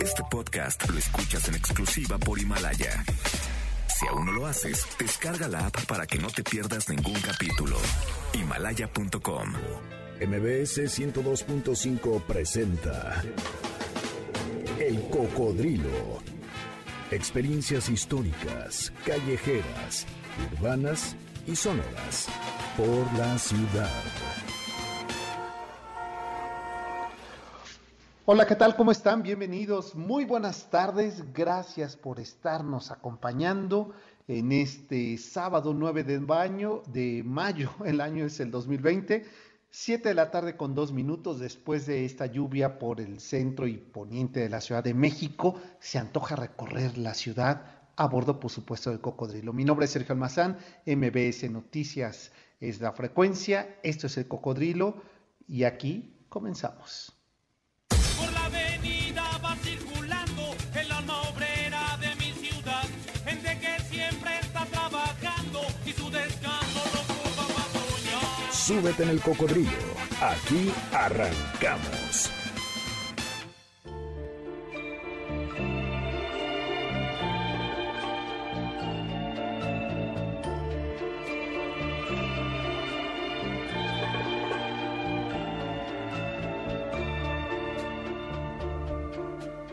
Este podcast lo escuchas en exclusiva por Himalaya. Si aún no lo haces, descarga la app para que no te pierdas ningún capítulo. Himalaya.com. MBS 102.5 presenta El Cocodrilo. Experiencias históricas, callejeras, urbanas y sonoras por la ciudad. Hola, ¿qué tal? ¿Cómo están? Bienvenidos. Muy buenas tardes. Gracias por estarnos acompañando en este sábado 9 de mayo, de mayo. El año es el 2020. 7 de la tarde con dos minutos después de esta lluvia por el centro y poniente de la Ciudad de México. Se antoja recorrer la ciudad a bordo, por supuesto, del cocodrilo. Mi nombre es Sergio Almazán, MBS Noticias es la frecuencia. Esto es el cocodrilo y aquí comenzamos. Súbete en el cocodrilo. Aquí arrancamos.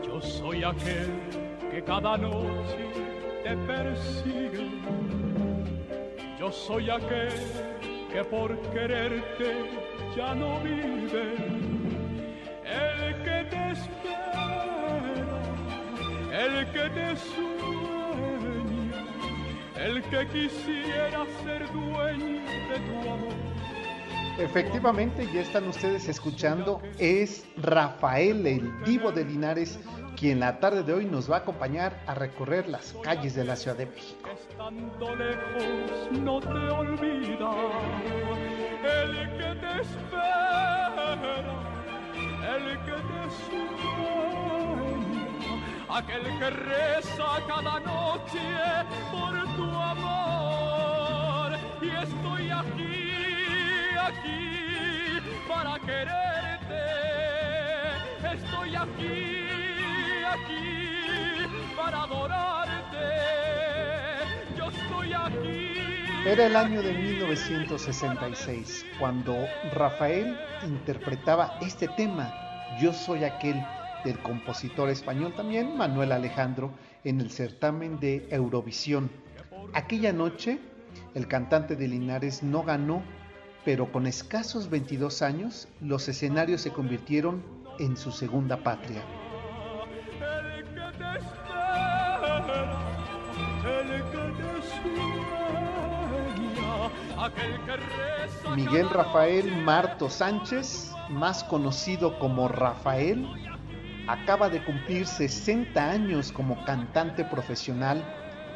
Yo soy aquel que cada noche te persigue. Yo soy aquel que por quererte ya no vive. El que te espera, el que te sueña, el que quisiera ser dueño de tu amor. Efectivamente, ya están ustedes escuchando, es Rafael, el divo de Linares, quien la tarde de hoy nos va a acompañar a recorrer las calles de la Ciudad de México. Estando lejos no te olvida el que te espera, el que te sueña, aquel que reza cada noche por tu amor. Y estoy aquí, aquí para quererte. Estoy aquí, Era el año de 1966 cuando Rafael interpretaba este tema, Yo soy aquel, del compositor español también, Manuel Alejandro, en el certamen de Eurovisión. Aquella noche, el cantante de Linares no ganó, pero con escasos 22 años, los escenarios se convirtieron en su segunda patria. Miguel Rafael Marto Sánchez, más conocido como Rafael, acaba de cumplir 60 años como cantante profesional.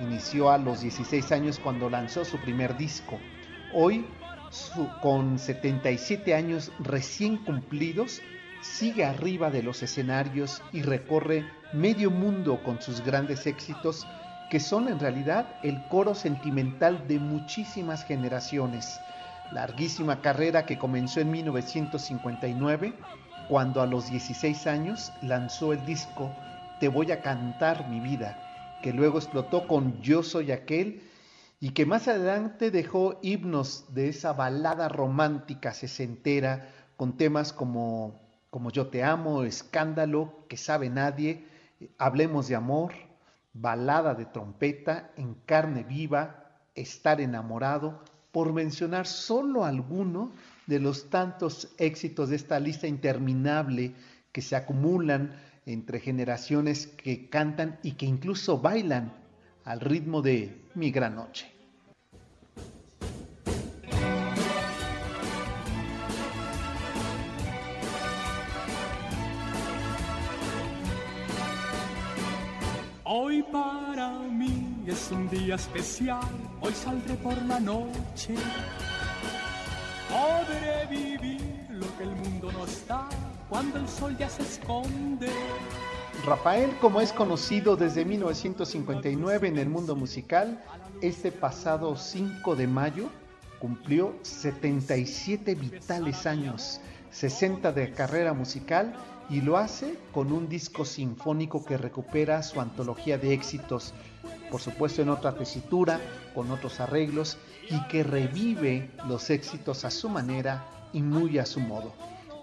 Inició a los 16 años cuando lanzó su primer disco. Hoy, su- con 77 años recién cumplidos, sigue arriba de los escenarios y recorre medio mundo con sus grandes éxitos que son en realidad el coro sentimental de muchísimas generaciones. Larguísima carrera que comenzó en 1959, cuando a los 16 años lanzó el disco Te voy a cantar mi vida, que luego explotó con Yo soy aquel y que más adelante dejó himnos de esa balada romántica sesentera con temas como, como Yo te amo, Escándalo, Que sabe nadie, Hablemos de amor, Balada de trompeta, En carne viva, Estar enamorado, por mencionar solo alguno de los tantos éxitos de esta lista interminable que se acumulan entre generaciones que cantan y que incluso bailan al ritmo de Mi Gran Noche. Hoy para mí es un día especial, hoy saldré por la noche. Podré vivir lo que el mundo nos da cuando el sol ya se esconde. Rafael, como es conocido desde 1959 en el mundo musical, este pasado 5 de mayo cumplió 77 vitales años, 60 de carrera musical y lo hace con un disco sinfónico que recupera su antología de éxitos, por supuesto en otra tesitura, con otros arreglos y que revive los éxitos a su manera y muy a su modo.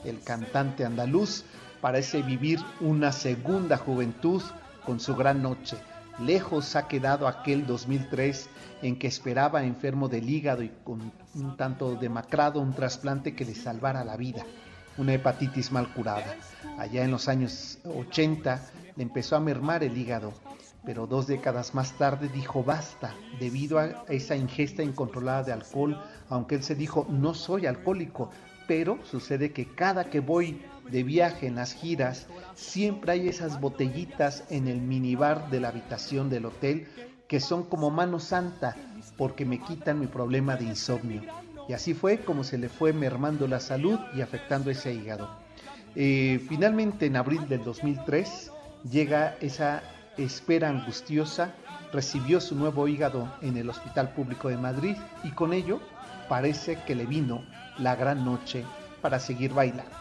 El cantante andaluz parece vivir una segunda juventud con su gran noche. Lejos ha quedado aquel 2003 en que esperaba enfermo del hígado y con un tanto demacrado un trasplante que le salvara la vida, una hepatitis mal curada. Allá en los años 80 le empezó a mermar el hígado, pero dos décadas más tarde dijo basta debido a esa ingesta incontrolada de alcohol, aunque él se dijo no soy alcohólico, pero sucede que cada que voy de viaje en las giras, siempre hay esas botellitas en el minibar de la habitación del hotel que son como mano santa porque me quitan mi problema de insomnio. Y así fue como se le fue mermando la salud y afectando ese hígado. Eh, finalmente, en abril del 2003, llega esa espera angustiosa, recibió su nuevo hígado en el Hospital Público de Madrid y con ello parece que le vino la gran noche para seguir bailando.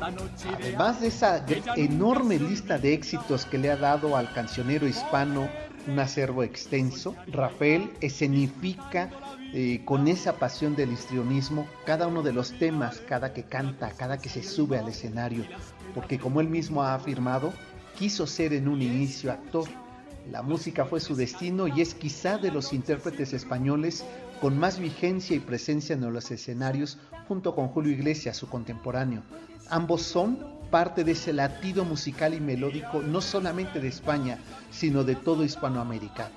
Además de esa enorme lista de éxitos que le ha dado al cancionero hispano un acervo extenso, Rafael escenifica eh, con esa pasión del histrionismo cada uno de los temas, cada que canta, cada que se sube al escenario, porque como él mismo ha afirmado, quiso ser en un inicio actor. La música fue su destino y es quizá de los intérpretes españoles con más vigencia y presencia en los escenarios junto con Julio Iglesias, su contemporáneo. Ambos son parte de ese latido musical y melódico no solamente de España, sino de todo Hispanoamérica.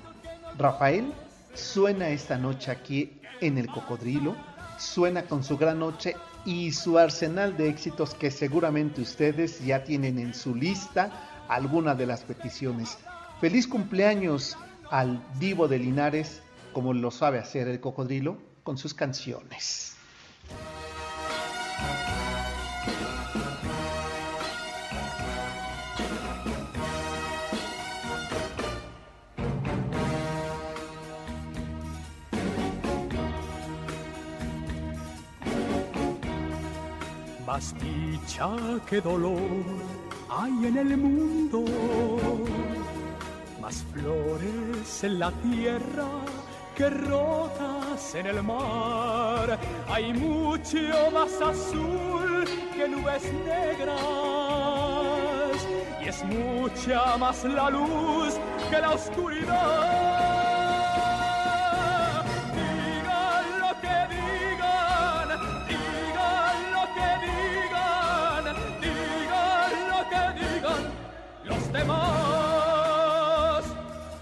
Rafael suena esta noche aquí en el Cocodrilo, suena con su gran noche y su arsenal de éxitos que seguramente ustedes ya tienen en su lista alguna de las peticiones. Feliz cumpleaños al Divo de Linares, como lo sabe hacer el Cocodrilo, con sus canciones. Más dicha que dolor hay en el mundo, más flores en la tierra que rotas en el mar. Hay mucho más azul que nubes negras y es mucha más la luz que la oscuridad.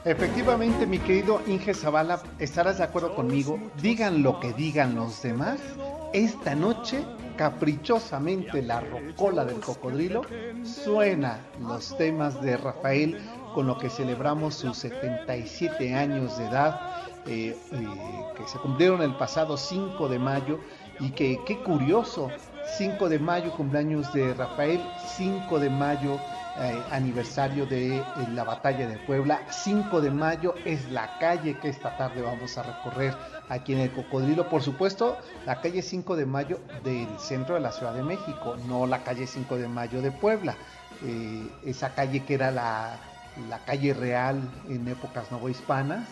Efectivamente, mi querido Inge Zavala, estarás de acuerdo conmigo. Digan lo que digan los demás. Esta noche, caprichosamente, la rocola del cocodrilo suena los temas de Rafael con lo que celebramos sus 77 años de edad, eh, eh, que se cumplieron el pasado 5 de mayo. Y que, qué curioso, 5 de mayo, cumpleaños de Rafael, 5 de mayo eh, aniversario de eh, la batalla de Puebla. 5 de mayo es la calle que esta tarde vamos a recorrer aquí en el Cocodrilo. Por supuesto, la calle 5 de mayo del centro de la Ciudad de México, no la calle 5 de mayo de Puebla. Eh, esa calle que era la, la calle real en épocas novohispanas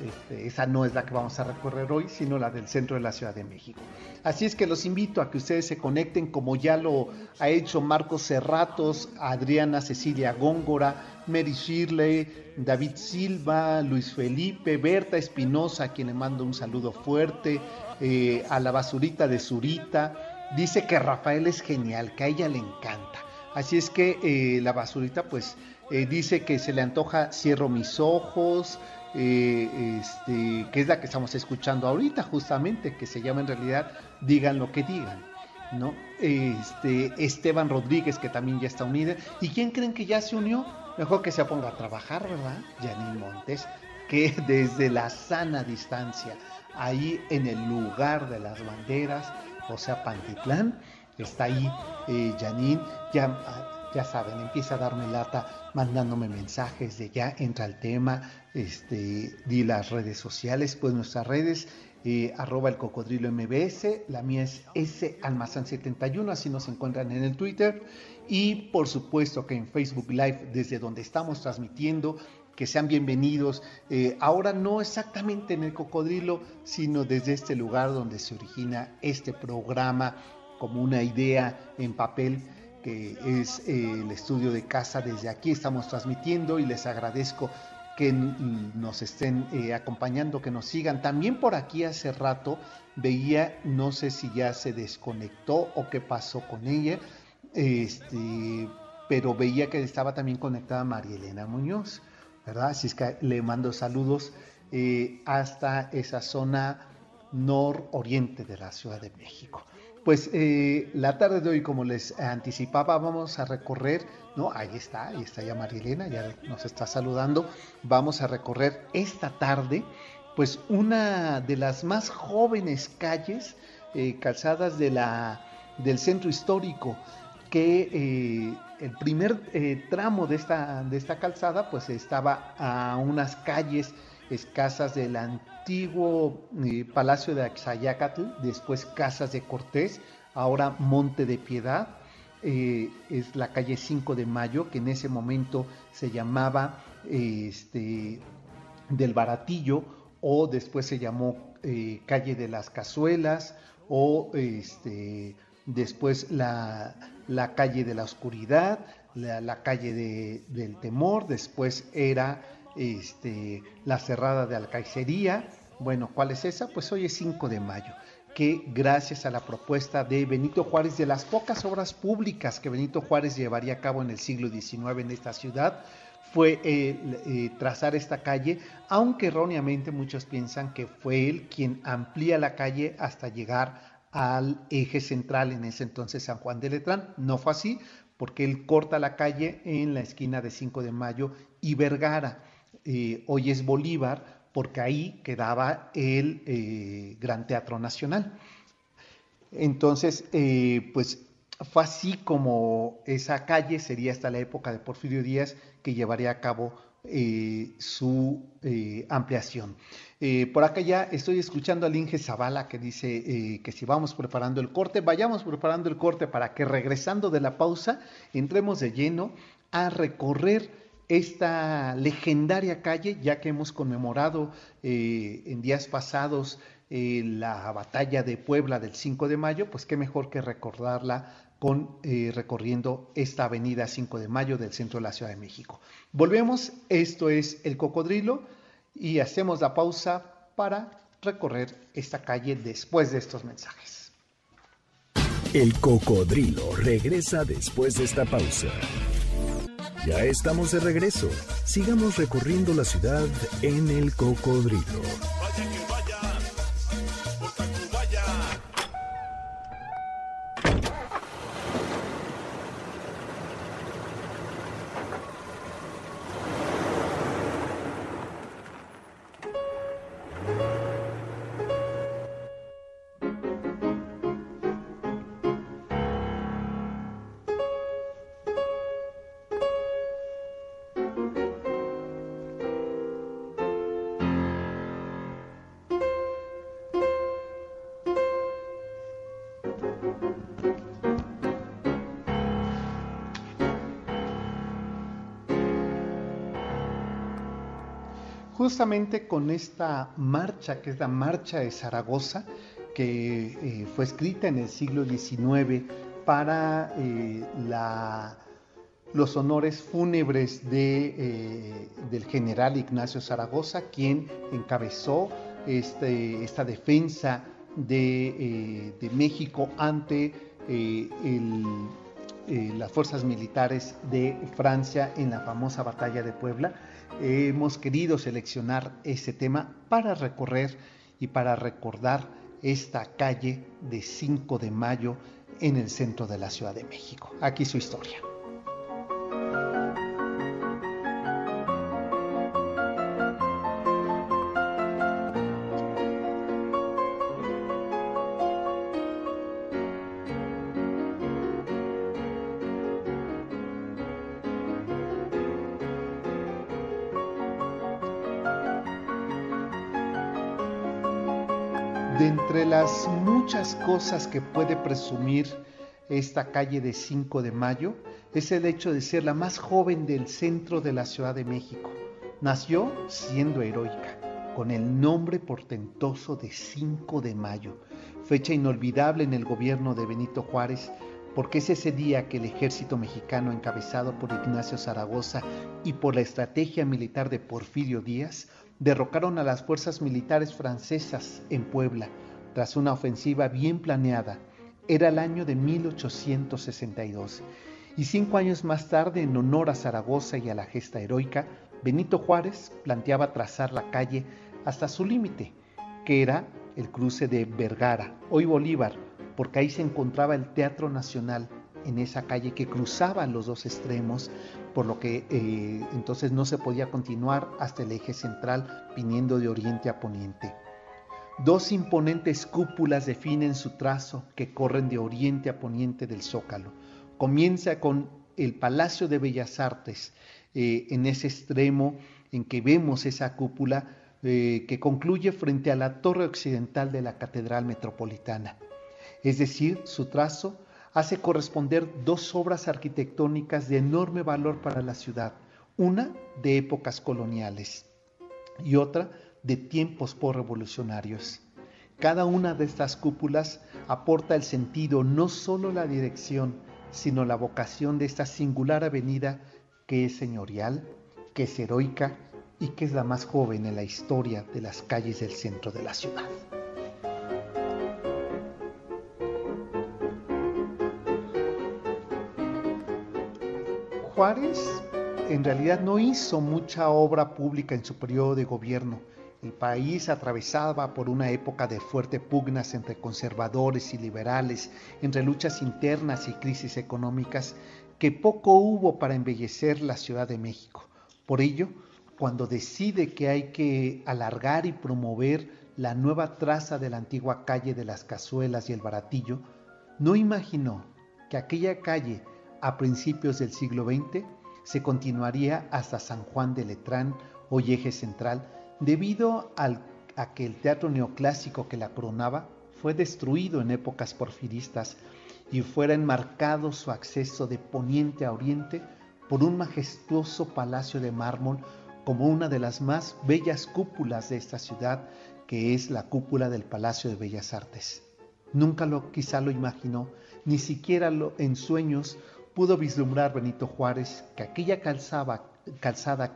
este, esa no es la que vamos a recorrer hoy, sino la del centro de la Ciudad de México. Así es que los invito a que ustedes se conecten como ya lo ha hecho Marcos Cerratos, Adriana Cecilia Góngora, Mary Shirley, David Silva, Luis Felipe, Berta Espinosa, a quien le mando un saludo fuerte, eh, a la basurita de Zurita. Dice que Rafael es genial, que a ella le encanta. Así es que eh, la basurita pues eh, dice que se le antoja Cierro mis ojos, eh, este, que es la que estamos escuchando ahorita justamente, que se llama en realidad Digan lo que digan. ¿no? Este, Esteban Rodríguez, que también ya está unido. ¿Y quién creen que ya se unió? Mejor que se ponga a trabajar, ¿verdad? Janine Montes, que desde la sana distancia, ahí en el lugar de las banderas, o sea, Pantitlán, está ahí eh, ya ya saben, empieza a darme lata mandándome mensajes de ya entra el tema, este, di las redes sociales, pues nuestras redes eh, arroba el cocodrilo MBS, la mía es S Almazán 71, así nos encuentran en el Twitter y por supuesto que en Facebook Live desde donde estamos transmitiendo que sean bienvenidos. Eh, ahora no exactamente en el cocodrilo, sino desde este lugar donde se origina este programa como una idea en papel que es eh, el estudio de casa. Desde aquí estamos transmitiendo y les agradezco que nos estén eh, acompañando, que nos sigan. También por aquí hace rato veía, no sé si ya se desconectó o qué pasó con ella, este, pero veía que estaba también conectada María Elena Muñoz. ¿verdad? Así es que le mando saludos eh, hasta esa zona nororiente de la Ciudad de México. Pues eh, la tarde de hoy, como les anticipaba, vamos a recorrer, ¿no? Ahí está, ahí está ya Marilena, ya nos está saludando. Vamos a recorrer esta tarde, pues una de las más jóvenes calles eh, calzadas de la, del centro histórico que el primer eh, tramo de esta, de esta calzada pues estaba a unas calles escasas del antiguo eh, Palacio de Axayacatl, después Casas de Cortés, ahora Monte de Piedad, eh, es la calle 5 de Mayo, que en ese momento se llamaba este, del Baratillo, o después se llamó calle de las Cazuelas, o este, después la, calle de la oscuridad, la, calle del temor, después era este, la cerrada de Alcaicería. Bueno, ¿cuál es esa? Pues hoy es 5 de mayo, que gracias a la propuesta de Benito Juárez, de las pocas obras públicas que Benito Juárez llevaría a cabo en el siglo XIX en esta ciudad, fue eh, eh, trazar esta calle, aunque erróneamente muchos piensan que fue él quien amplía la calle hasta llegar al eje central en ese entonces San Juan de Letrán. No fue así porque él corta la calle en la esquina de 5 de Mayo y Vergara. Eh, hoy es Bolívar porque ahí quedaba el eh, Gran Teatro Nacional. Entonces, eh, pues fue así como esa calle sería hasta la época de Porfirio Díaz que llevaría a cabo su ampliación. Eh, por acá ya estoy escuchando al Inge Zavala que dice eh, que si vamos preparando el corte, vayamos preparando el corte para que regresando de la pausa entremos de lleno a recorrer esta legendaria calle, ya que hemos conmemorado eh, en días pasados la batalla de Puebla del 5 de mayo, pues qué mejor que recordarla con recorriendo esta avenida 5 de mayo del centro de la Ciudad de México. Volvemos, esto es El Cocodrilo y hacemos la pausa para recorrer esta calle después de estos mensajes. El cocodrilo regresa después de esta pausa. Ya estamos de regreso. Sigamos recorriendo la ciudad en el cocodrilo. Justamente con esta marcha, que es la Marcha de Zaragoza, que eh, fue escrita en el siglo XIX para eh, los honores fúnebres eh, del general Ignacio Zaragoza, quien encabezó este, esta defensa de, de México ante las fuerzas militares de Francia en la famosa batalla de Puebla hemos querido seleccionar ese tema para recorrer y para recordar esta calle de 5 de mayo en el centro de la Ciudad de México. Aquí su historia. Cosas que puede presumir esta calle de 5 de mayo, es el hecho de ser la más joven del centro de la Ciudad de México. Nació siendo heroica, con el nombre portentoso de 5 de mayo, fecha inolvidable en el gobierno de Benito Juárez, porque es ese día que el ejército mexicano encabezado por Ignacio Zaragoza y por la estrategia militar de Porfirio Díaz derrocaron a las fuerzas militares francesas en Puebla tras una ofensiva bien planeada. Era el año de 1862 y cinco años más tarde, en honor a Zaragoza y a la gesta heroica, Benito Juárez planteaba trazar la calle hasta su límite, que era el cruce de Vergara, hoy Bolívar, porque ahí se encontraba el Teatro Nacional en esa calle que cruzaba los dos extremos, por lo que eh, entonces no se podía continuar hasta el eje central viniendo de oriente a poniente. Dos imponentes cúpulas definen su trazo que corren de oriente a poniente del zócalo. Comienza con el Palacio de Bellas Artes, eh, en ese extremo en que vemos esa cúpula eh, que concluye frente a la torre occidental de la Catedral Metropolitana. Es decir, su trazo hace corresponder dos obras arquitectónicas de enorme valor para la ciudad, una de épocas coloniales y otra de tiempos por-revolucionarios. Cada una de estas cúpulas aporta el sentido, no solo la dirección, sino la vocación de esta singular avenida que es señorial, que es heroica y que es la más joven en la historia de las calles del centro de la ciudad. Juárez en realidad no hizo mucha obra pública en su periodo de gobierno. El país atravesaba por una época de fuerte pugnas entre conservadores y liberales, entre luchas internas y crisis económicas, que poco hubo para embellecer la Ciudad de México. Por ello, cuando decide que hay que alargar y promover la nueva traza de la antigua calle de las Cazuelas y el Baratillo, no imaginó que aquella calle a principios del siglo XX se continuaría hasta San Juan de Letrán, hoy eje central, debido a que el teatro neoclásico que la coronaba fue destruido en épocas porfiristas y fuera enmarcado su acceso de poniente a oriente por un majestuoso palacio de mármol como una de las más bellas cúpulas de esta ciudad, que es la cúpula del Palacio de Bellas Artes. Nunca lo quizá lo imaginó, ni siquiera lo, en sueños pudo vislumbrar Benito Juárez que aquella calzada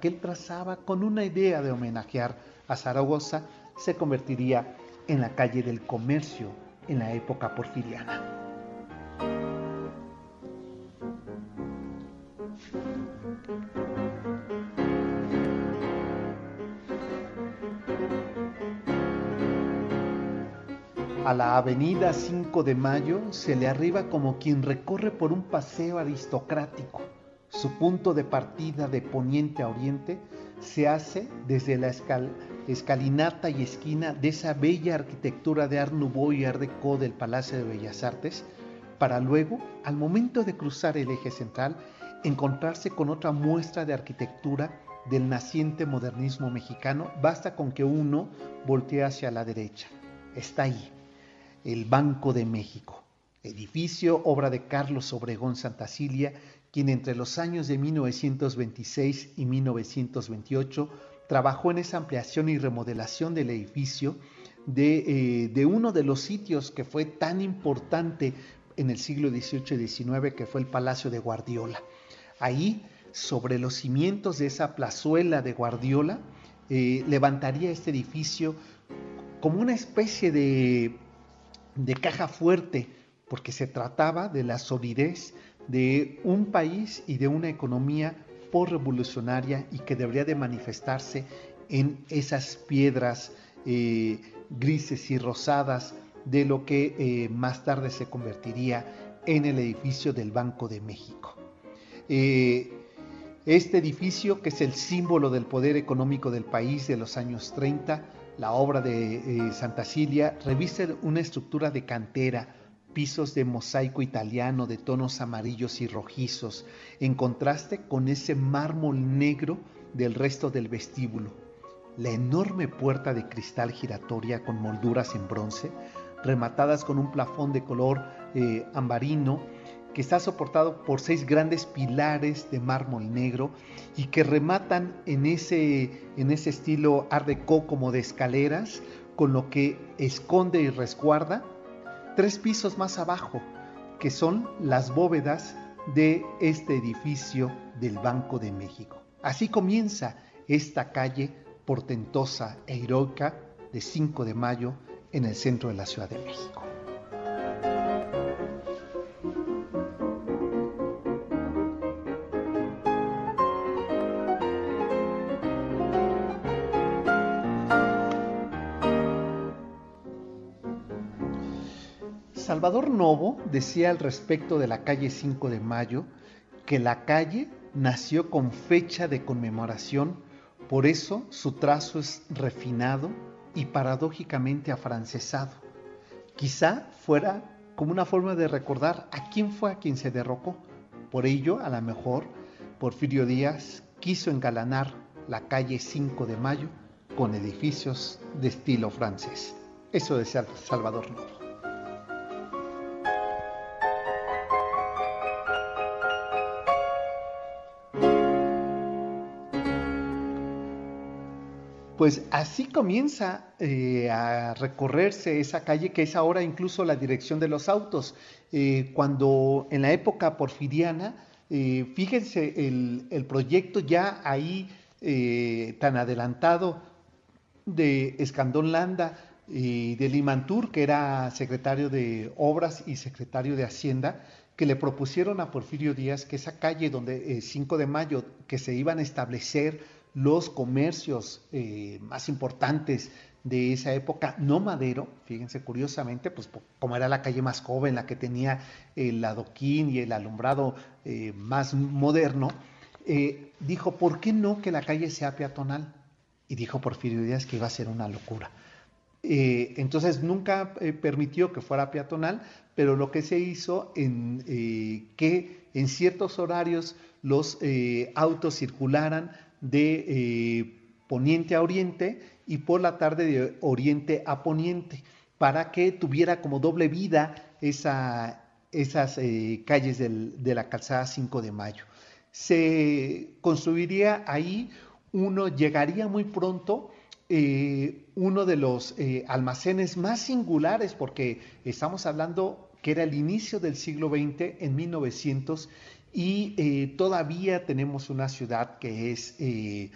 que él trazaba con una idea de homenajear a Zaragoza se convertiría en la calle del comercio en la época porfiriana. A la avenida 5 de Mayo se le arriba como quien recorre por un paseo aristocrático. Su punto de partida de poniente a oriente se hace desde la escalinata y esquina de esa bella arquitectura de Art Nouveau y Art Deco del Palacio de Bellas Artes, para luego, al momento de cruzar el eje central, encontrarse con otra muestra de arquitectura del naciente modernismo mexicano, basta con que uno voltee hacia la derecha. Está ahí, el Banco de México, edificio obra de Carlos Obregón Santacilia, quien entre los años de 1926 y 1928 trabajó en esa ampliación y remodelación del edificio de, eh, uno de los sitios que fue tan importante en el siglo XVIII y XIX, que fue el Palacio de Guardiola. Ahí, sobre los cimientos de esa plazuela de Guardiola, eh, levantaría este edificio como una especie de de caja fuerte, porque se trataba de la solidez de un país y de una economía revolucionaria y que debería de manifestarse en esas piedras eh, grises y rosadas de lo que eh, más tarde se convertiría en el edificio del Banco de México. Eh, este edificio, que es el símbolo del poder económico del país de los años 30, la obra de Santa Cilia reviste una estructura de cantera, pisos de mosaico italiano de tonos amarillos y rojizos, en contraste con ese mármol negro del resto del vestíbulo. la enorme puerta de cristal giratoria con molduras en bronce, rematadas con un plafón de color eh, ambarino, que está soportado por seis grandes pilares de mármol negro y que rematan en ese, en ese estilo art como de escaleras, con lo que esconde y resguarda tres pisos más abajo, que son las bóvedas de este edificio del Banco de México. Así comienza esta calle portentosa e heroica de 5 de mayo en el centro de la Ciudad de México. Salvador Novo decía al respecto de la calle 5 de Mayo que la calle nació con fecha de conmemoración, por eso su trazo es refinado y paradójicamente afrancesado. Quizá fuera como una forma de recordar a quién fue a quien se derrocó. Por ello, a lo mejor, Porfirio Díaz quiso engalanar la calle 5 de Mayo con edificios de estilo francés. Eso decía Salvador Novo. Pues así comienza eh, a recorrerse esa calle que es ahora incluso la dirección de los autos. Eh, cuando en la época porfiriana, eh, fíjense el, proyecto ya ahí tan adelantado de Escandón Landa y de Limantur, que era secretario de Obras y secretario de Hacienda, que le propusieron a Porfirio Díaz que esa calle donde 5 de mayo que se iban a establecer los comercios eh, más importantes de esa época, no Madero, fíjense curiosamente, pues como era la calle más joven, la que tenía el adoquín y el alumbrado eh, más moderno, eh, dijo, ¿por qué no que la calle sea peatonal? Y dijo Porfirio Díaz que iba a ser una locura. entonces nunca permitió que fuera peatonal, pero lo que se hizo en que en ciertos horarios los autos circularan de eh, poniente a oriente y por la tarde de oriente a poniente, para que tuviera como doble vida esa, esas eh, calles de la calzada 5 de mayo. Se construiría ahí uno, llegaría muy pronto eh, uno de los almacenes más singulares, porque estamos hablando que era el inicio del siglo XX, en 1900, y eh, todavía tenemos una ciudad que es eh,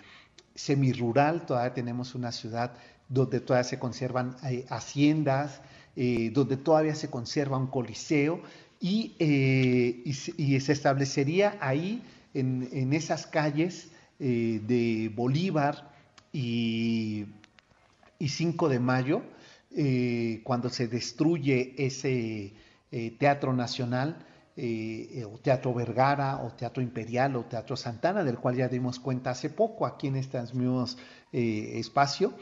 semirural, todavía tenemos una ciudad donde todavía se conservan eh, haciendas, donde todavía se conserva un coliseo y, se establecería ahí en, esas calles de Bolívar y, y 5 de Mayo, cuando se destruye ese Teatro Nacional, eh, o Teatro Vergara, o Teatro Imperial, o Teatro Santana, del cual ya dimos cuenta hace poco aquí en este mismo eh, espacio,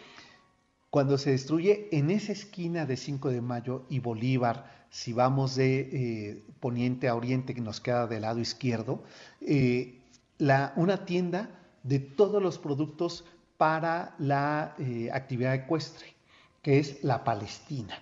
cuando se destruye en esa esquina de 5 de mayo y Bolívar, si vamos de eh, poniente a oriente, que nos queda del lado izquierdo, la, una tienda de todos los productos para la actividad ecuestre, que es la Palestina.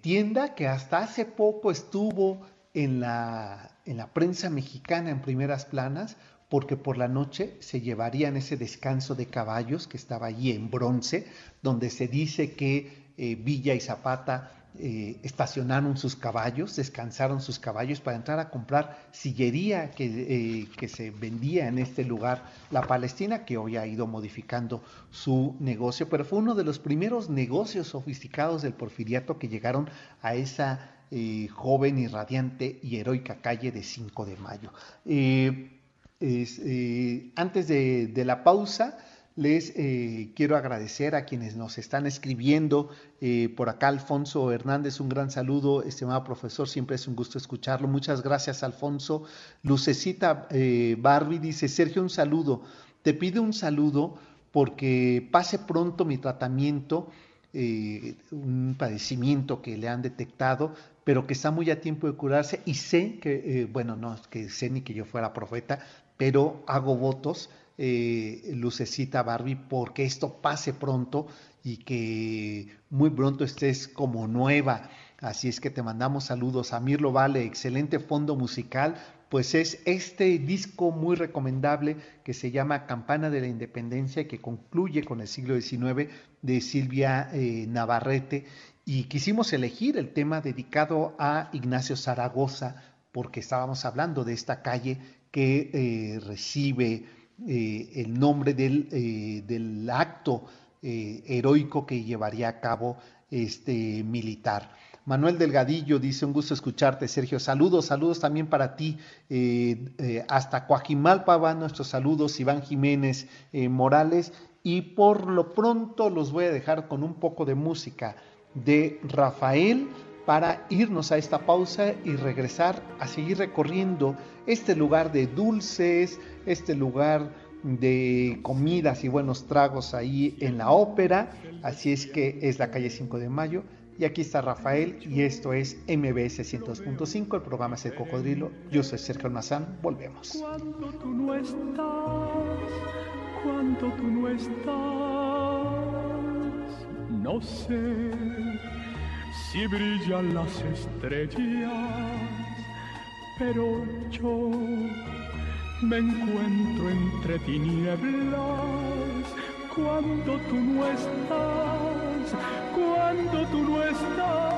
tienda que hasta hace poco estuvo en la, en la prensa mexicana en primeras planas, porque por la noche se llevarían ese descanso de caballos que estaba allí en bronce, donde se dice que eh, Villa y Zapata eh, estacionaron sus caballos, descansaron sus caballos para entrar a comprar sillería que, eh, que, se vendía en este lugar, la Palestina, que hoy ha ido modificando su negocio, pero fue uno de los primeros negocios sofisticados del porfiriato que llegaron a esa eh, joven y radiante y heroica calle de 5 de mayo. Eh, eh, antes de, la pausa, les quiero agradecer a quienes nos están escribiendo. por acá, Alfonso Hernández, un gran saludo, estimado profesor, siempre es un gusto escucharlo. Muchas gracias, Alfonso. Lucecita Barbie dice, Sergio, un saludo. Te pido un saludo porque pase pronto mi tratamiento. Un padecimiento que le han detectado, pero que está muy a tiempo de curarse y sé que, eh, bueno, no es que sé ni que yo fuera profeta, pero hago votos eh, Lucecita Barbie, porque esto pase pronto y que muy pronto estés como nueva. Así es que te mandamos saludos. a Mirlo Vale, excelente fondo musical. Pues es este disco muy recomendable que se llama Campana de la Independencia, que concluye con el siglo XIX de Silvia eh, Navarrete. Y quisimos elegir el tema dedicado a Ignacio Zaragoza, porque estábamos hablando de esta calle que eh, recibe eh, el nombre del, del acto heroico que llevaría a cabo este militar. Manuel Delgadillo dice, un gusto escucharte, Sergio. Saludos, saludos también para ti. Eh, eh, hasta Coajimalpa van nuestros saludos, Iván Jiménez eh, Morales. Y por lo pronto los voy a dejar con un poco de música de Rafael para irnos a esta pausa y regresar a seguir recorriendo este lugar de dulces, este lugar de comidas y buenos tragos ahí en la ópera. Así es que es la calle 5 de Mayo y aquí está Rafael y esto es MBS 100.5, el programa es El Cocodrilo. Yo soy Sergio Almazán, volvemos. Cuando tú no estás, cuando tú no estás, no sé si brillan las estrellas, pero yo me encuentro entre tinieblas cuando tú no estás, cuando tú no estás,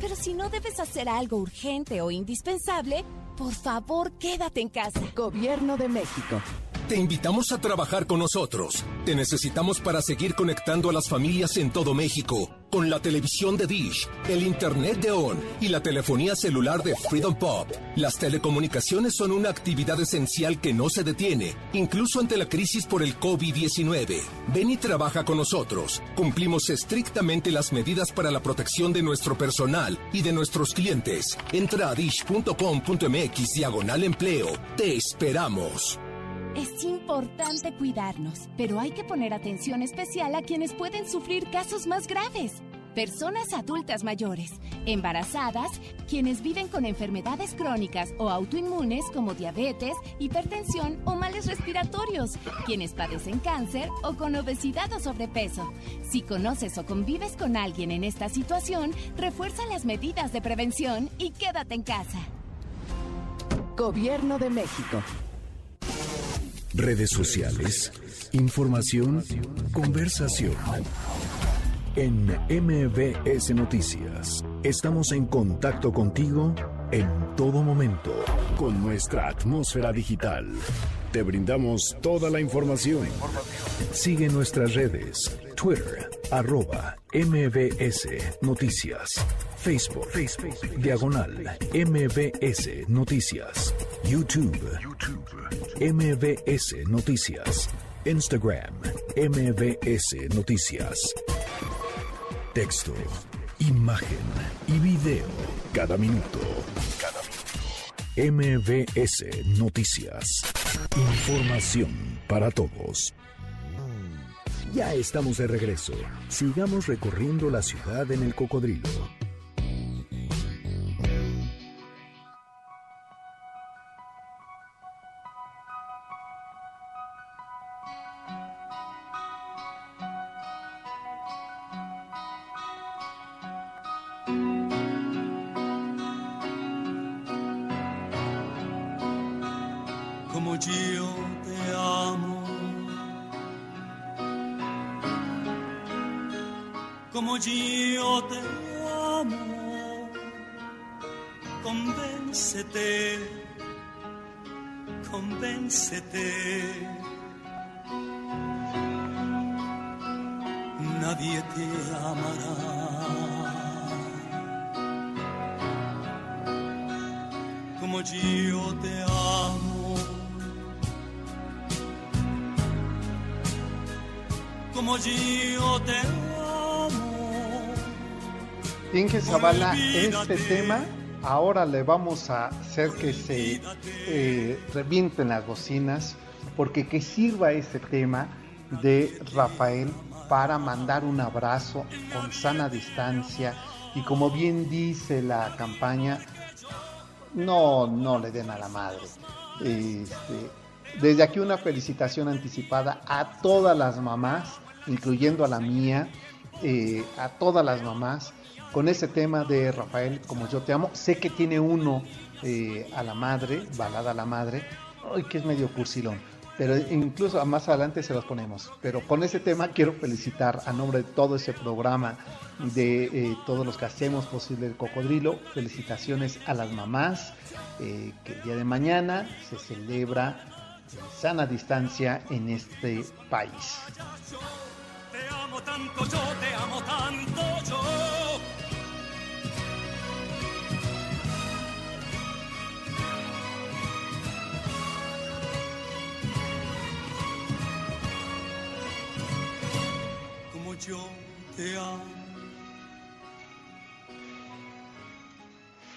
Pero si no debes hacer algo urgente o indispensable, por favor quédate en casa. Gobierno de México. Te invitamos a trabajar con nosotros. Te necesitamos para seguir conectando a las familias en todo México con la televisión de Dish, el internet de ON y la telefonía celular de Freedom Pop. Las telecomunicaciones son una actividad esencial que no se detiene, incluso ante la crisis por el COVID-19. Ven y trabaja con nosotros. Cumplimos estrictamente las medidas para la protección de nuestro personal y de nuestros clientes. Entra a dish.com.mx diagonal empleo. Te esperamos. Es importante cuidarnos, pero hay que poner atención especial a quienes pueden sufrir casos más graves. Personas adultas mayores, embarazadas, quienes viven con enfermedades crónicas o autoinmunes como diabetes, hipertensión o males respiratorios, quienes padecen cáncer o con obesidad o sobrepeso. Si conoces o convives con alguien en esta situación, refuerza las medidas de prevención y quédate en casa. Gobierno de México. Redes sociales, información, conversación. En MBS Noticias, estamos en contacto contigo en todo momento con nuestra atmósfera digital. Te brindamos toda la información. Sigue nuestras redes, Twitter, arroba MBS Noticias, Facebook, diagonal MBS Noticias, YouTube, YouTube, MBS Noticias, Instagram, MBS Noticias. Texto, imagen y video. Cada minuto. MBS Noticias. Información para todos. Ya estamos de regreso. Sigamos recorriendo la ciudad en el cocodrilo. Zavala, este tema ahora le vamos a hacer que se eh, revienten las bocinas, porque que sirva este tema de Rafael para mandar un abrazo con sana distancia y como bien dice la campaña, no, no le den a la madre. Este, desde aquí una felicitación anticipada a todas las mamás, incluyendo a la mía, eh, a todas las mamás con ese tema de Rafael, como yo te amo. Sé que tiene uno eh, a la madre, balada a la madre, ay, que es medio cursilón, pero incluso más adelante se los ponemos. Pero con ese tema quiero felicitar a nombre de todo ese programa, de eh, todos los que hacemos posible el cocodrilo, felicitaciones a las mamás, eh, que el día de mañana se celebra en sana distancia en este país. Yo te amo.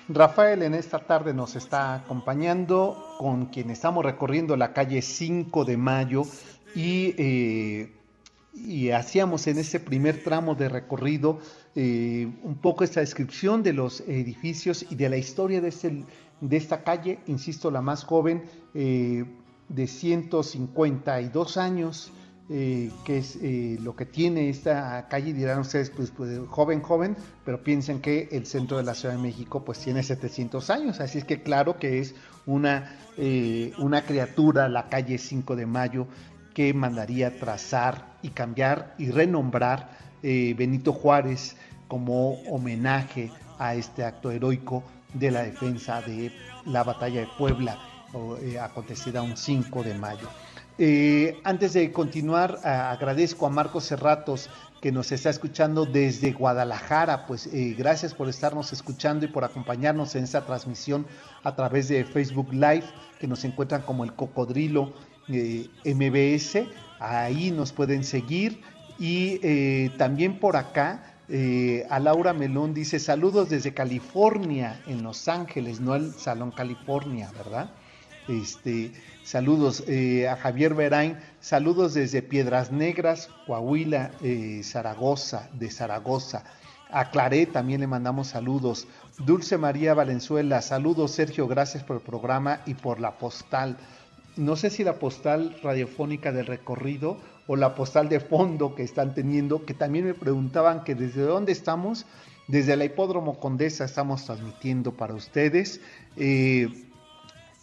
Rafael en esta tarde nos está acompañando con quien estamos recorriendo la calle 5 de mayo y, eh, hacíamos en ese primer tramo de recorrido eh, un poco esta descripción de los edificios y de la historia de, este- de esta calle, insisto, la más joven, eh, de 152 años. Eh, que es eh, lo que tiene esta calle, dirán ustedes, pues, pues, joven, joven, pero piensen que el centro de la Ciudad de México pues tiene 700 años, así es que claro que es una, eh, una criatura, la calle 5 de Mayo, que mandaría trazar y cambiar y renombrar eh, Benito Juárez como homenaje a este acto heroico de la defensa de la batalla de Puebla, acontecida un 5 de mayo. Eh, antes de continuar, agradezco a Marcos Cerratos que nos está escuchando desde Guadalajara. Pues eh, gracias por estarnos escuchando y por acompañarnos en esta transmisión a través de Facebook Live, que nos encuentran como el Cocodrilo eh, MBS. Ahí nos pueden seguir. Y eh, también por acá, eh, a Laura Melón dice saludos desde California, en Los Ángeles, no el Salón California, ¿verdad? Este, saludos eh, a Javier Berain, saludos desde Piedras Negras, Coahuila, eh, Zaragoza, de Zaragoza. A Claré también le mandamos saludos. Dulce María Valenzuela, saludos Sergio, gracias por el programa y por la postal. No sé si la postal radiofónica del recorrido o la postal de fondo que están teniendo, que también me preguntaban que desde dónde estamos, desde la Hipódromo Condesa estamos transmitiendo para ustedes. Eh,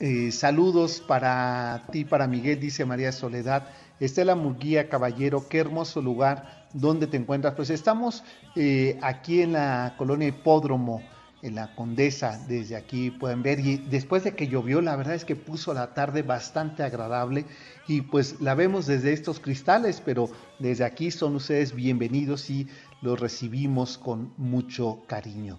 eh, saludos para ti, para Miguel, dice María Soledad. Estela Murguía, caballero, qué hermoso lugar. ¿Dónde te encuentras? Pues estamos eh, aquí en la colonia Hipódromo, en la Condesa. Desde aquí pueden ver. Y después de que llovió, la verdad es que puso la tarde bastante agradable. Y pues la vemos desde estos cristales, pero desde aquí son ustedes bienvenidos y los recibimos con mucho cariño.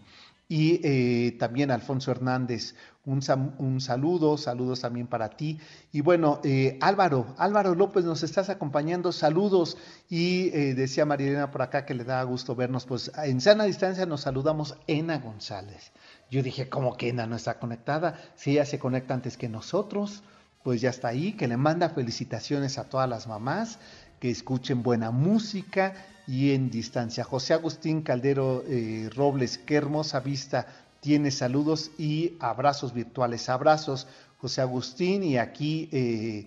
Y eh, también Alfonso Hernández, un, un saludo, saludos también para ti. Y bueno, eh, Álvaro, Álvaro López, nos estás acompañando, saludos. Y eh, decía Marilena por acá que le da gusto vernos, pues en sana distancia nos saludamos Ena González. Yo dije, ¿cómo que Ena no está conectada? Si ella se conecta antes que nosotros, pues ya está ahí, que le manda felicitaciones a todas las mamás, que escuchen buena música y en distancia. José Agustín Caldero eh, Robles, qué hermosa vista tiene saludos y abrazos virtuales. Abrazos, José Agustín, y aquí, eh,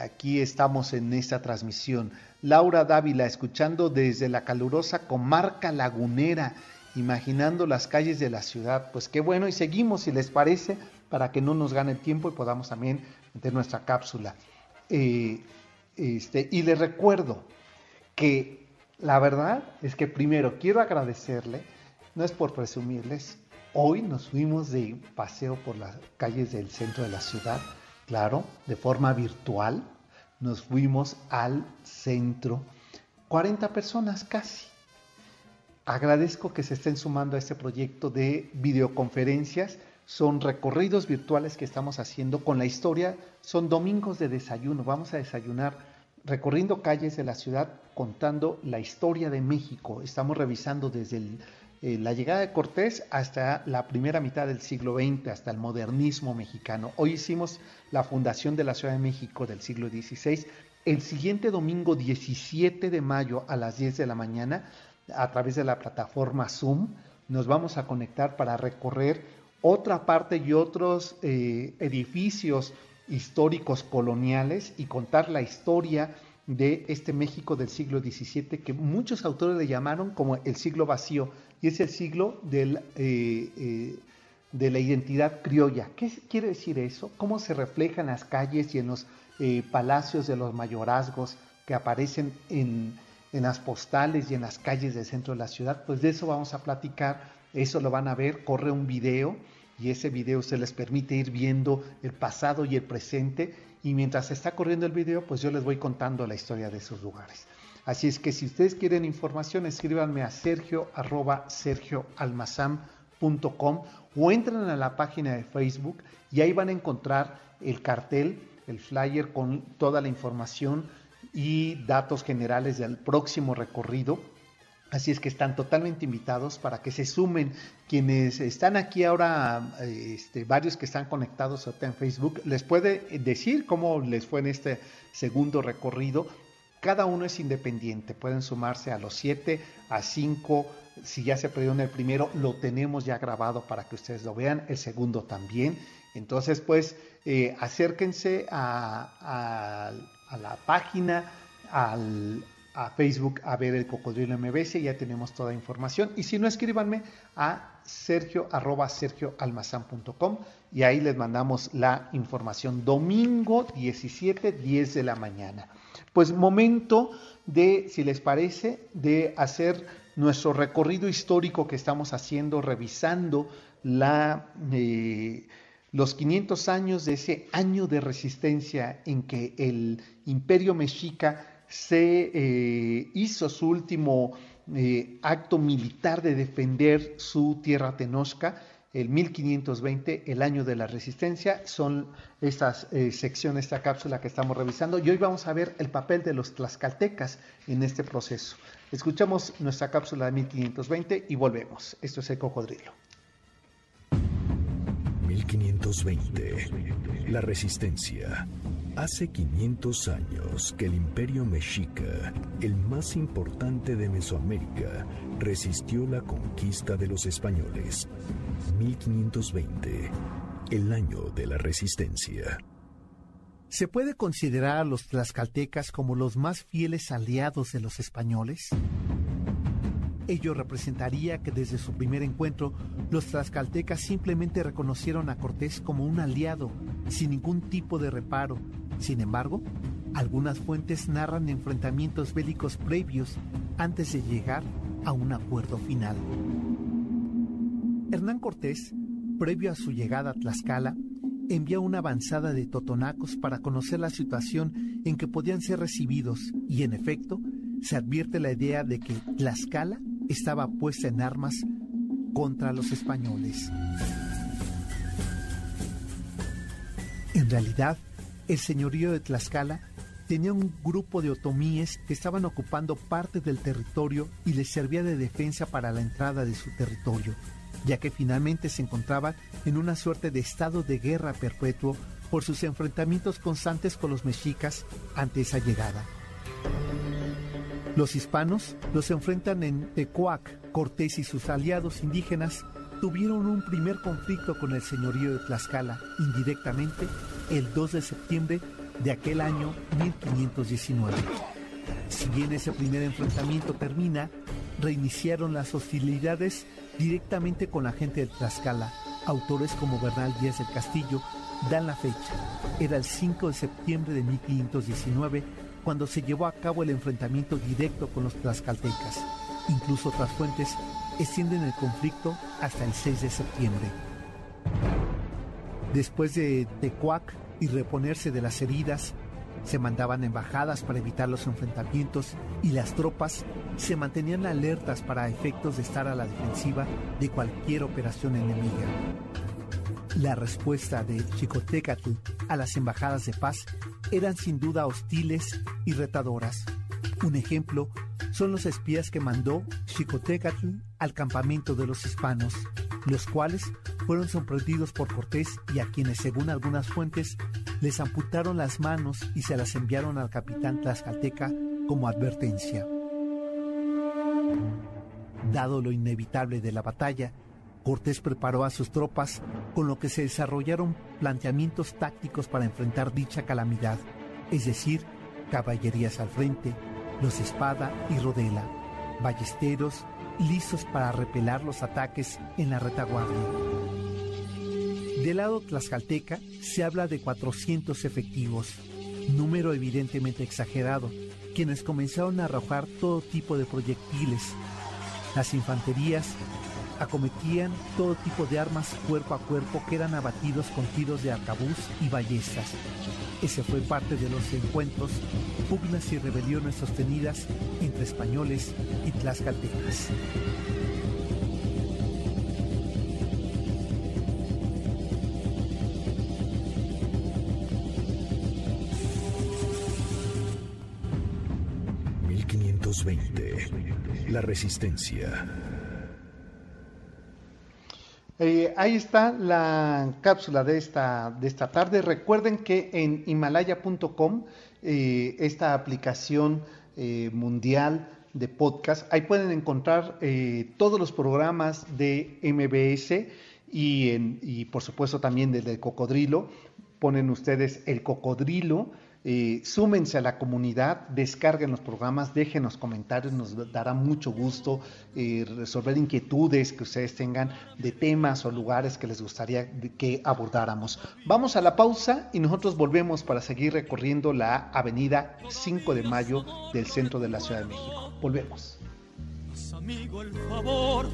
aquí estamos en esta transmisión. Laura Dávila, escuchando desde la calurosa comarca lagunera, imaginando las calles de la ciudad. Pues qué bueno, y seguimos, si les parece, para que no nos gane el tiempo y podamos también meter nuestra cápsula. Eh, este, y les recuerdo que la verdad es que primero quiero agradecerle, no es por presumirles, Hoy nos fuimos de paseo por las calles del centro de la ciudad, claro, de forma virtual. Nos fuimos al centro, 40 personas casi. Agradezco que se estén sumando a este proyecto de videoconferencias. Son recorridos virtuales que estamos haciendo con la historia. Son domingos de desayuno. Vamos a desayunar recorriendo calles de la ciudad contando la historia de México. Estamos revisando desde eh, la llegada de Cortés hasta la primera mitad del siglo XX, hasta el modernismo mexicano. Hoy hicimos la fundación de la Ciudad de México del siglo XVI. El siguiente domingo 17 de mayo a las 10 de la mañana, a través de la plataforma Zoom, nos vamos a conectar para recorrer otra parte y otros eh, edificios históricos coloniales y contar la historia de este México del siglo XVII que muchos autores le llamaron como el siglo vacío y es el siglo del, eh, eh, de la identidad criolla. ¿Qué quiere decir eso? ¿Cómo se refleja en las calles y en los eh, palacios de los mayorazgos que aparecen en, en las postales y en las calles del centro de la ciudad? Pues de eso vamos a platicar, eso lo van a ver, corre un video y ese video se les permite ir viendo el pasado y el presente y mientras está corriendo el video pues yo les voy contando la historia de esos lugares. Así es que si ustedes quieren información escríbanme a sergio arroba sergioalmazam.com o entren a la página de Facebook y ahí van a encontrar el cartel, el flyer con toda la información y datos generales del próximo recorrido Así es que están totalmente invitados para que se sumen quienes están aquí ahora, este, varios que están conectados en Facebook, les puede decir cómo les fue en este segundo recorrido. Cada uno es independiente, pueden sumarse a los siete, a cinco, si ya se perdió en el primero, lo tenemos ya grabado para que ustedes lo vean, el segundo también. Entonces, pues, eh, acérquense a, a la página, al, a Facebook a ver el Cocodrilo MBS, ya tenemos toda la información. Y si no, escríbanme a sergio arroba sergioalmazán.com y ahí les mandamos la información. Domingo 17, 10 de la mañana. Pues momento de, si les parece, de hacer nuestro recorrido histórico que estamos haciendo, revisando la... Eh, los 500 años de ese año de resistencia en que el imperio mexica se eh, hizo su último eh, acto militar de defender su tierra tenosca, el 1520, el año de la resistencia. Son estas eh, secciones, esta cápsula que estamos revisando y hoy vamos a ver el papel de los tlaxcaltecas en este proceso. Escuchamos nuestra cápsula de 1520 y volvemos. Esto es el cocodrilo. 1520. La resistencia. Hace 500 años que el imperio mexica, el más importante de Mesoamérica, resistió la conquista de los españoles. 1520, el año de la resistencia. ¿Se puede considerar a los tlaxcaltecas como los más fieles aliados de los españoles? Ello representaría que desde su primer encuentro los tlaxcaltecas simplemente reconocieron a Cortés como un aliado, sin ningún tipo de reparo. Sin embargo, algunas fuentes narran enfrentamientos bélicos previos antes de llegar a un acuerdo final. Hernán Cortés, previo a su llegada a Tlaxcala, envió una avanzada de totonacos para conocer la situación en que podían ser recibidos y en efecto se advierte la idea de que Tlaxcala estaba puesta en armas contra los españoles. En realidad, el señorío de Tlaxcala tenía un grupo de otomíes que estaban ocupando parte del territorio y les servía de defensa para la entrada de su territorio, ya que finalmente se encontraban en una suerte de estado de guerra perpetuo por sus enfrentamientos constantes con los mexicas ante esa llegada. Los hispanos los enfrentan en Tecuac. Cortés y sus aliados indígenas tuvieron un primer conflicto con el señorío de Tlaxcala, indirectamente, el 2 de septiembre de aquel año 1519. Si bien ese primer enfrentamiento termina, reiniciaron las hostilidades directamente con la gente de Tlaxcala. Autores como Bernal Díaz del Castillo dan la fecha. Era el 5 de septiembre de 1519 cuando se llevó a cabo el enfrentamiento directo con los tlaxcaltecas. Incluso otras fuentes extienden el conflicto hasta el 6 de septiembre. Después de Tecuac y reponerse de las heridas, se mandaban embajadas para evitar los enfrentamientos y las tropas se mantenían alertas para efectos de estar a la defensiva de cualquier operación enemiga. La respuesta de Chicotecatl a las embajadas de paz eran sin duda hostiles y retadoras. Un ejemplo son los espías que mandó Chicotecatl al campamento de los hispanos, los cuales fueron sorprendidos por Cortés y a quienes, según algunas fuentes, les amputaron las manos y se las enviaron al capitán Tlaxcalteca como advertencia. Dado lo inevitable de la batalla, Cortés preparó a sus tropas, con lo que se desarrollaron planteamientos tácticos para enfrentar dicha calamidad, es decir, caballerías al frente, los espada y rodela, ballesteros listos para repelar los ataques en la retaguardia. Del lado tlaxcalteca se habla de 400 efectivos, número evidentemente exagerado, quienes comenzaron a arrojar todo tipo de proyectiles. Las infanterías acometían todo tipo de armas cuerpo a cuerpo que eran abatidos con tiros de arcabuz y ballestas. Ese fue parte de los encuentros, pugnas y rebeliones sostenidas entre españoles y tlaxcaltecas. ...1520... La Resistencia. Eh, ahí está la cápsula de esta, de esta tarde. Recuerden que en himalaya.com, eh, esta aplicación eh, mundial de podcast, ahí pueden encontrar todos los programas de MBS y, en, y por supuesto también desde Cocodrilo. Ponen ustedes el Cocodrilo eh, súmense a la comunidad, descarguen los programas, dejen los comentarios, nos dará mucho gusto eh, resolver inquietudes que ustedes tengan de temas o lugares que les gustaría que abordáramos. Vamos a la pausa y nosotros volvemos para seguir recorriendo la avenida 5 de Mayo del centro de la Ciudad de México. Volvemos. Amigo, el favor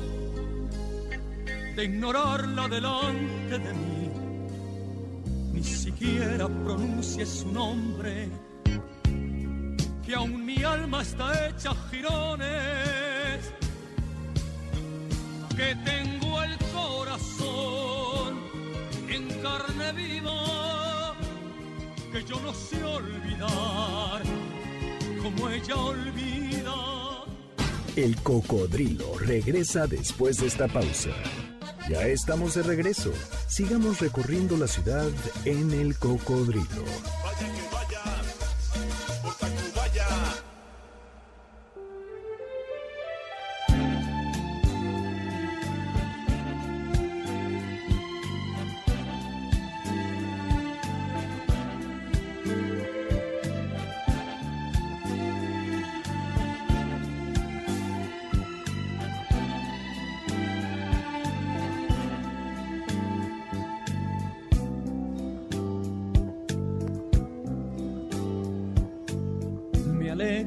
de ignorarla delante de mí siquiera pronuncie su nombre, que aún mi alma está hecha jirones, que tengo el corazón en carne viva, que yo no sé olvidar como ella olvida. El cocodrilo regresa después de esta pausa. Ya estamos de regreso. Sigamos recorriendo la ciudad en el cocodrilo.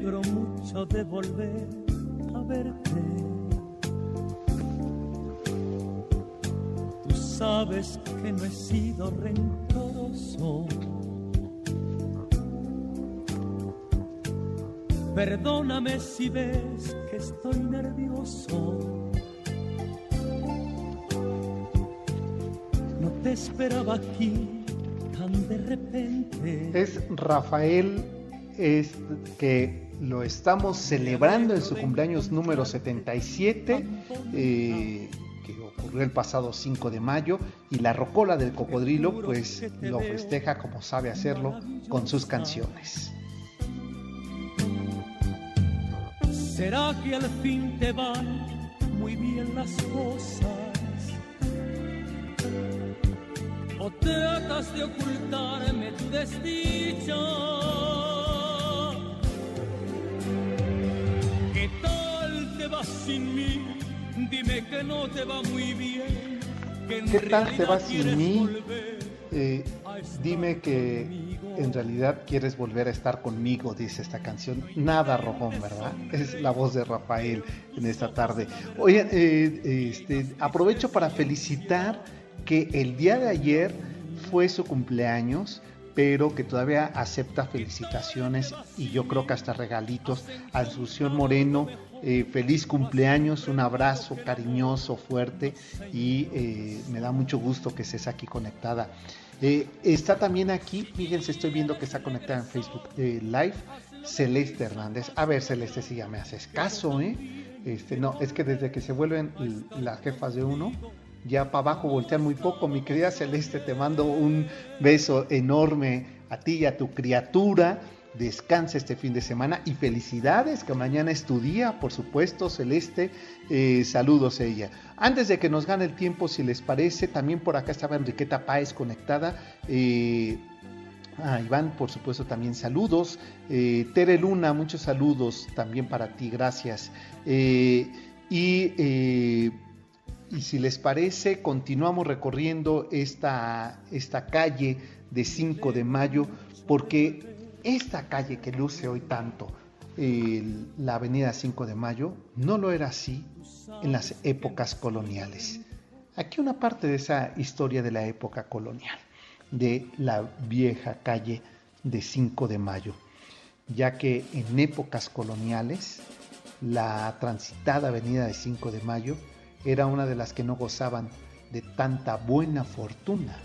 De volver a verte. Tú sabes que no he sido rencoroso. Perdóname si ves que estoy nervioso. No te esperaba aquí tan de repente. Es Rafael es que lo estamos celebrando en su cumpleaños número 77, eh, que ocurrió el pasado 5 de mayo, y la rocola del cocodrilo pues lo festeja como sabe hacerlo con sus canciones. ¿Será que al fin te van muy bien las cosas? ¿O tratas de ocultarme tu desdicha? Sin mí? Dime que no te va muy bien. ¿Qué tal te va sin mí? Eh, dime que en realidad quieres volver a estar conmigo, dice esta canción. Nada rojón, ¿verdad? Es la voz de Rafael en esta tarde. Oye, eh, este, aprovecho para felicitar que el día de ayer fue su cumpleaños pero que todavía acepta felicitaciones y yo creo que hasta regalitos. Asunción Moreno, eh, feliz cumpleaños, un abrazo cariñoso, fuerte y eh, me da mucho gusto que estés aquí conectada. Eh, está también aquí, fíjense, estoy viendo que está conectada en Facebook Live, Celeste Hernández. A ver, Celeste, si ya me haces caso, ¿eh? Este, no, es que desde que se vuelven las jefas de uno, ya para abajo voltean muy poco. Mi querida Celeste, te mando un beso enorme a ti y a tu criatura. Descansa este fin de semana y felicidades, que mañana es tu día, por supuesto, Celeste. Eh, saludos a ella. Antes de que nos gane el tiempo, si les parece, también por acá estaba Enriqueta Páez conectada. Eh, a Iván, por supuesto, también saludos. Eh, Tere Luna, muchos saludos también para ti, gracias. y y si les parece, continuamos recorriendo esta, esta calle de 5 de mayo, porque esta calle que luce hoy tanto, la avenida 5 de mayo, no lo era así en las épocas coloniales. Aquí una parte de esa historia de la época colonial, de la vieja calle de 5 de mayo, ya que en épocas coloniales, la transitada avenida de 5 de mayo era una de las que no gozaban de tanta buena fortuna.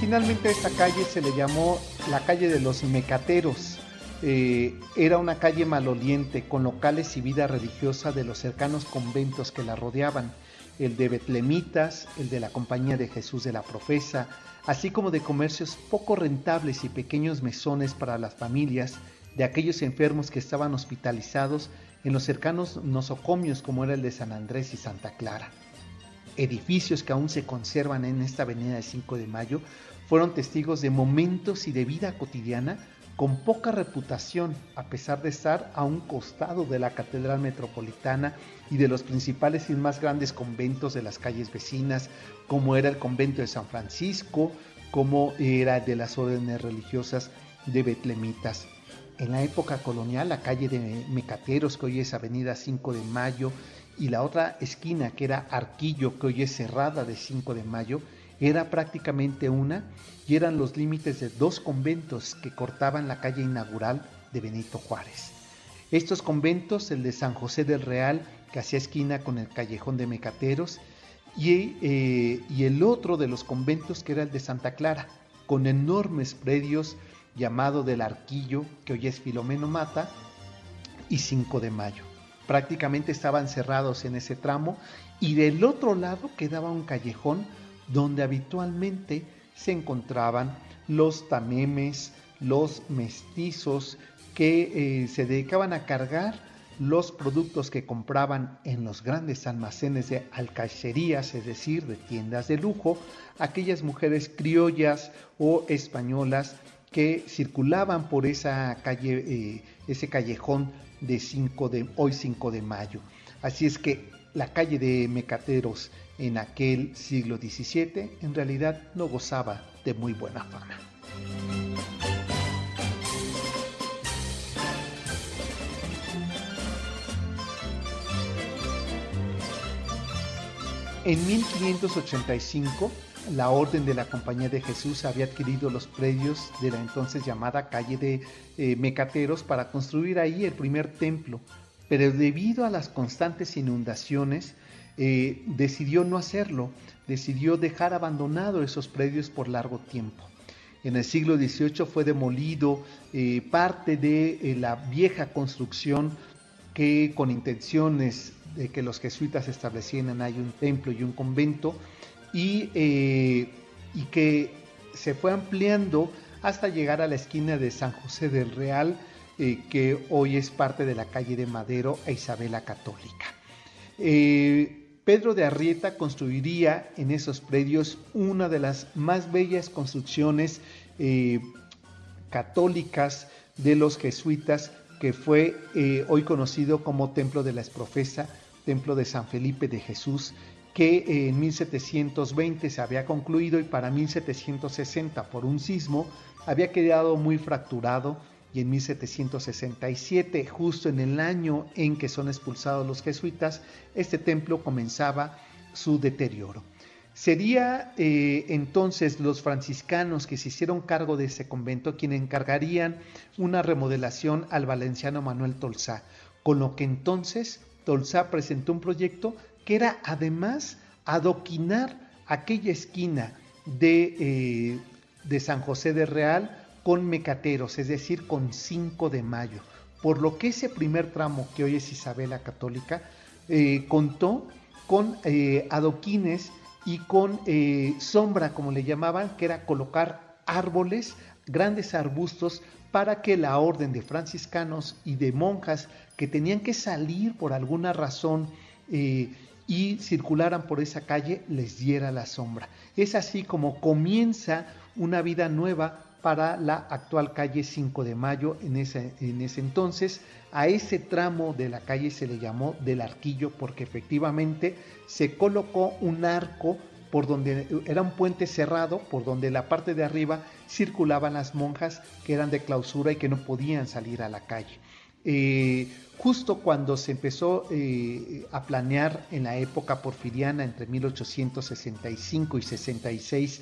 Originalmente esta calle se le llamó la calle de los Mecateros. Eh, era una calle maloliente con locales y vida religiosa de los cercanos conventos que la rodeaban, el de Betlemitas, el de la Compañía de Jesús de la Profesa, así como de comercios poco rentables y pequeños mesones para las familias de aquellos enfermos que estaban hospitalizados en los cercanos nosocomios como era el de San Andrés y Santa Clara. Edificios que aún se conservan en esta avenida de 5 de Mayo fueron testigos de momentos y de vida cotidiana con poca reputación, a pesar de estar a un costado de la Catedral Metropolitana y de los principales y más grandes conventos de las calles vecinas, como era el convento de San Francisco, como era de las órdenes religiosas de Betlemitas. En la época colonial, la calle de Mecateros, que hoy es Avenida 5 de Mayo, y la otra esquina, que era Arquillo, que hoy es Cerrada de 5 de Mayo, era prácticamente una y eran los límites de dos conventos que cortaban la calle inaugural de Benito Juárez. Estos conventos, el de San José del Real, que hacía esquina con el callejón de Mecateros, y, eh, el otro de los conventos que era el de Santa Clara, con enormes predios llamado del Arquillo, que hoy es Filomeno Mata, y 5 de Mayo. Prácticamente estaban cerrados en ese tramo y del otro lado quedaba un callejón donde habitualmente se encontraban los tamemes, los mestizos que eh, se dedicaban a cargar los productos que compraban en los grandes almacenes de alcacerías, es decir, de tiendas de lujo, aquellas mujeres criollas o españolas que circulaban por esa calle, eh, ese callejón de, 5 de hoy 5 de mayo. Así es que la calle de Mecateros en aquel siglo XVII en realidad no gozaba de muy buena fama. En 1585, la Orden de la Compañía de Jesús había adquirido los predios de la entonces llamada calle de eh, Mecateros para construir ahí el primer templo, pero debido a las constantes inundaciones, eh, decidió no hacerlo, decidió dejar abandonado esos predios por largo tiempo. En el siglo XVIII fue demolido eh, parte de eh, la vieja construcción que con intenciones de que los jesuitas establecieran ahí un templo y un convento y que se fue ampliando hasta llegar a la esquina de San José del Real, que hoy es parte de la calle de Madero e Isabela Católica. Pedro de Arrieta construiría en esos predios una de las más bellas construcciones eh, católicas de los jesuitas, que fue eh, hoy conocido como Templo de la Esprofesa, templo de San Felipe de Jesús, que en 1720 se había concluido y para 1760 por un sismo había quedado muy fracturado y en 1767, justo en el año en que son expulsados los jesuitas, este templo comenzaba su deterioro. Sería eh, entonces los franciscanos que se hicieron cargo de ese convento quienes encargarían una remodelación al valenciano Manuel Tolsá, con lo que entonces Tolsá presentó un proyecto que era además adoquinar aquella esquina de, eh, de San José de Real con mecateros, es decir, con 5 de mayo. Por lo que ese primer tramo que hoy es Isabela Católica eh, contó con eh, adoquines y con sombra, como le llamaban, que era colocar árboles, grandes arbustos, para que la orden de franciscanos y de monjas que tenían que salir por alguna razón y circularan por esa calle les diera la sombra. Es así como comienza una vida nueva para la actual calle 5 de Mayo en ese, en ese entonces. A ese tramo de la calle se le llamó del arquillo porque efectivamente se colocó un arco por donde era un puente cerrado, por donde la parte de arriba circulaban las monjas que eran de clausura y que no podían salir a la calle. Eh, justo cuando se empezó eh, a planear en la época porfiriana, entre 1865 y 66,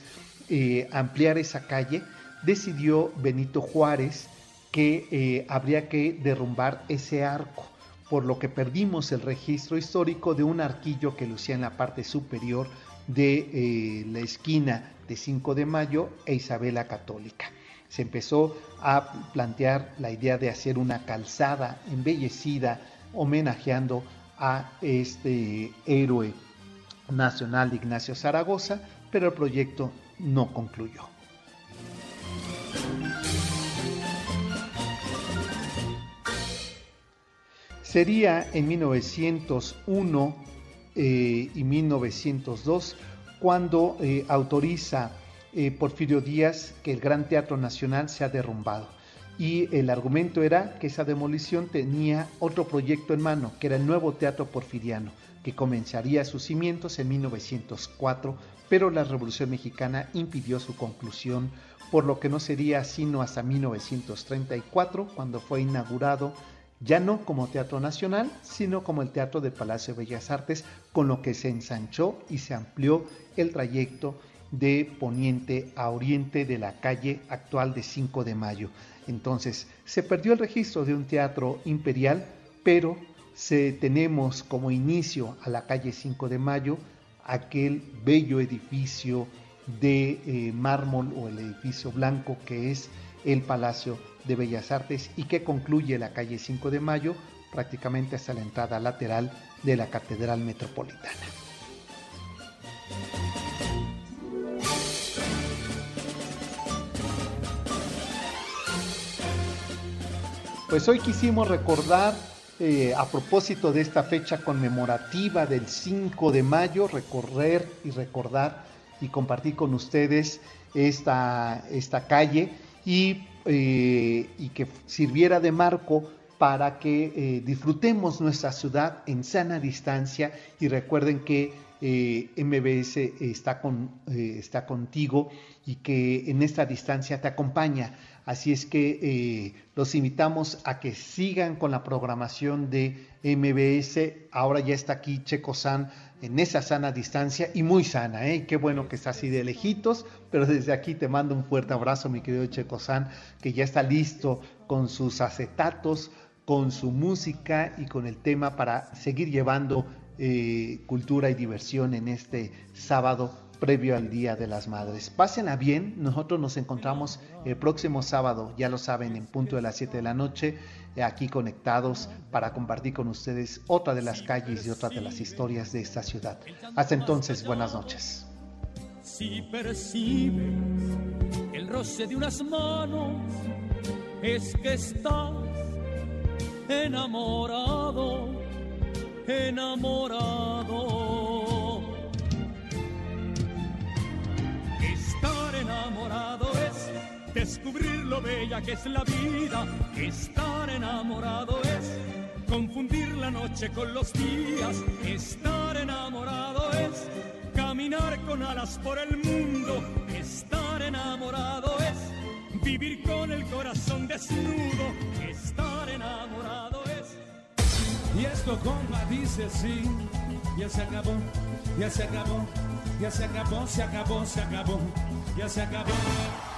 eh, ampliar esa calle, decidió Benito Juárez que habría que derrumbar ese arco, por lo que perdimos el registro histórico de un arquillo que lucía en la parte superior de la esquina de 5 de Mayo e Isabela Católica se empezó a plantear la idea de hacer una calzada embellecida homenajeando a este héroe nacional Ignacio Zaragoza, pero el proyecto no concluyó. Sería en 1901 eh, y 1902 cuando eh, autoriza eh, Porfirio Díaz que el Gran Teatro Nacional se ha derrumbado. Y el argumento era que esa demolición tenía otro proyecto en mano, que era el nuevo Teatro Porfiriano, que comenzaría sus cimientos en 1904, pero la Revolución Mexicana impidió su conclusión, por lo que no sería sino hasta 1934, cuando fue inaugurado ya no como Teatro Nacional, sino como el Teatro del Palacio de Bellas Artes, con lo que se ensanchó y se amplió el trayecto de poniente a oriente de la calle actual de 5 de mayo. Entonces, se perdió el registro de un teatro imperial, pero se, tenemos como inicio a la calle 5 de mayo aquel bello edificio de eh, mármol o el edificio blanco que es el Palacio de Bellas Artes y que concluye la calle 5 de mayo prácticamente hasta la entrada lateral de la Catedral Metropolitana. Pues hoy quisimos recordar, eh, a propósito de esta fecha conmemorativa del 5 de mayo, recorrer y recordar y compartir con ustedes esta, esta calle y, eh, y, que sirviera de marco para que eh, disfrutemos nuestra ciudad en sana distancia y recuerden que MBS está, con, está contigo y que en esta distancia te acompaña Así es que eh, los invitamos a que sigan con la programación de MBS. Ahora ya está aquí Checo San en esa sana distancia y muy sana, ¿eh? Qué bueno que está así de lejitos, pero desde aquí te mando un fuerte abrazo, mi querido Checo San, que ya está listo con sus acetatos, con su música y con el tema para seguir llevando eh, cultura y diversión en este sábado previo al Día de las Madres. Pásenla bien, nosotros nos encontramos el próximo sábado, ya lo saben, en punto de las 7 de la noche, aquí conectados para compartir con ustedes otra de las calles y otra de las historias de esta ciudad. Hasta entonces, buenas noches. Si percibes el roce de unas manos, es que estás enamorado, enamorado enamorado es descubrir lo bella que es la vida. Estar enamorado es confundir la noche con los días. Estar enamorado es caminar con alas por el mundo. Estar enamorado es vivir con el corazón desnudo. Estar enamorado es. Y esto compa dice así, ya se acabó, ya se acabó, ya se acabó, se acabó, se acabó, ya se acabó.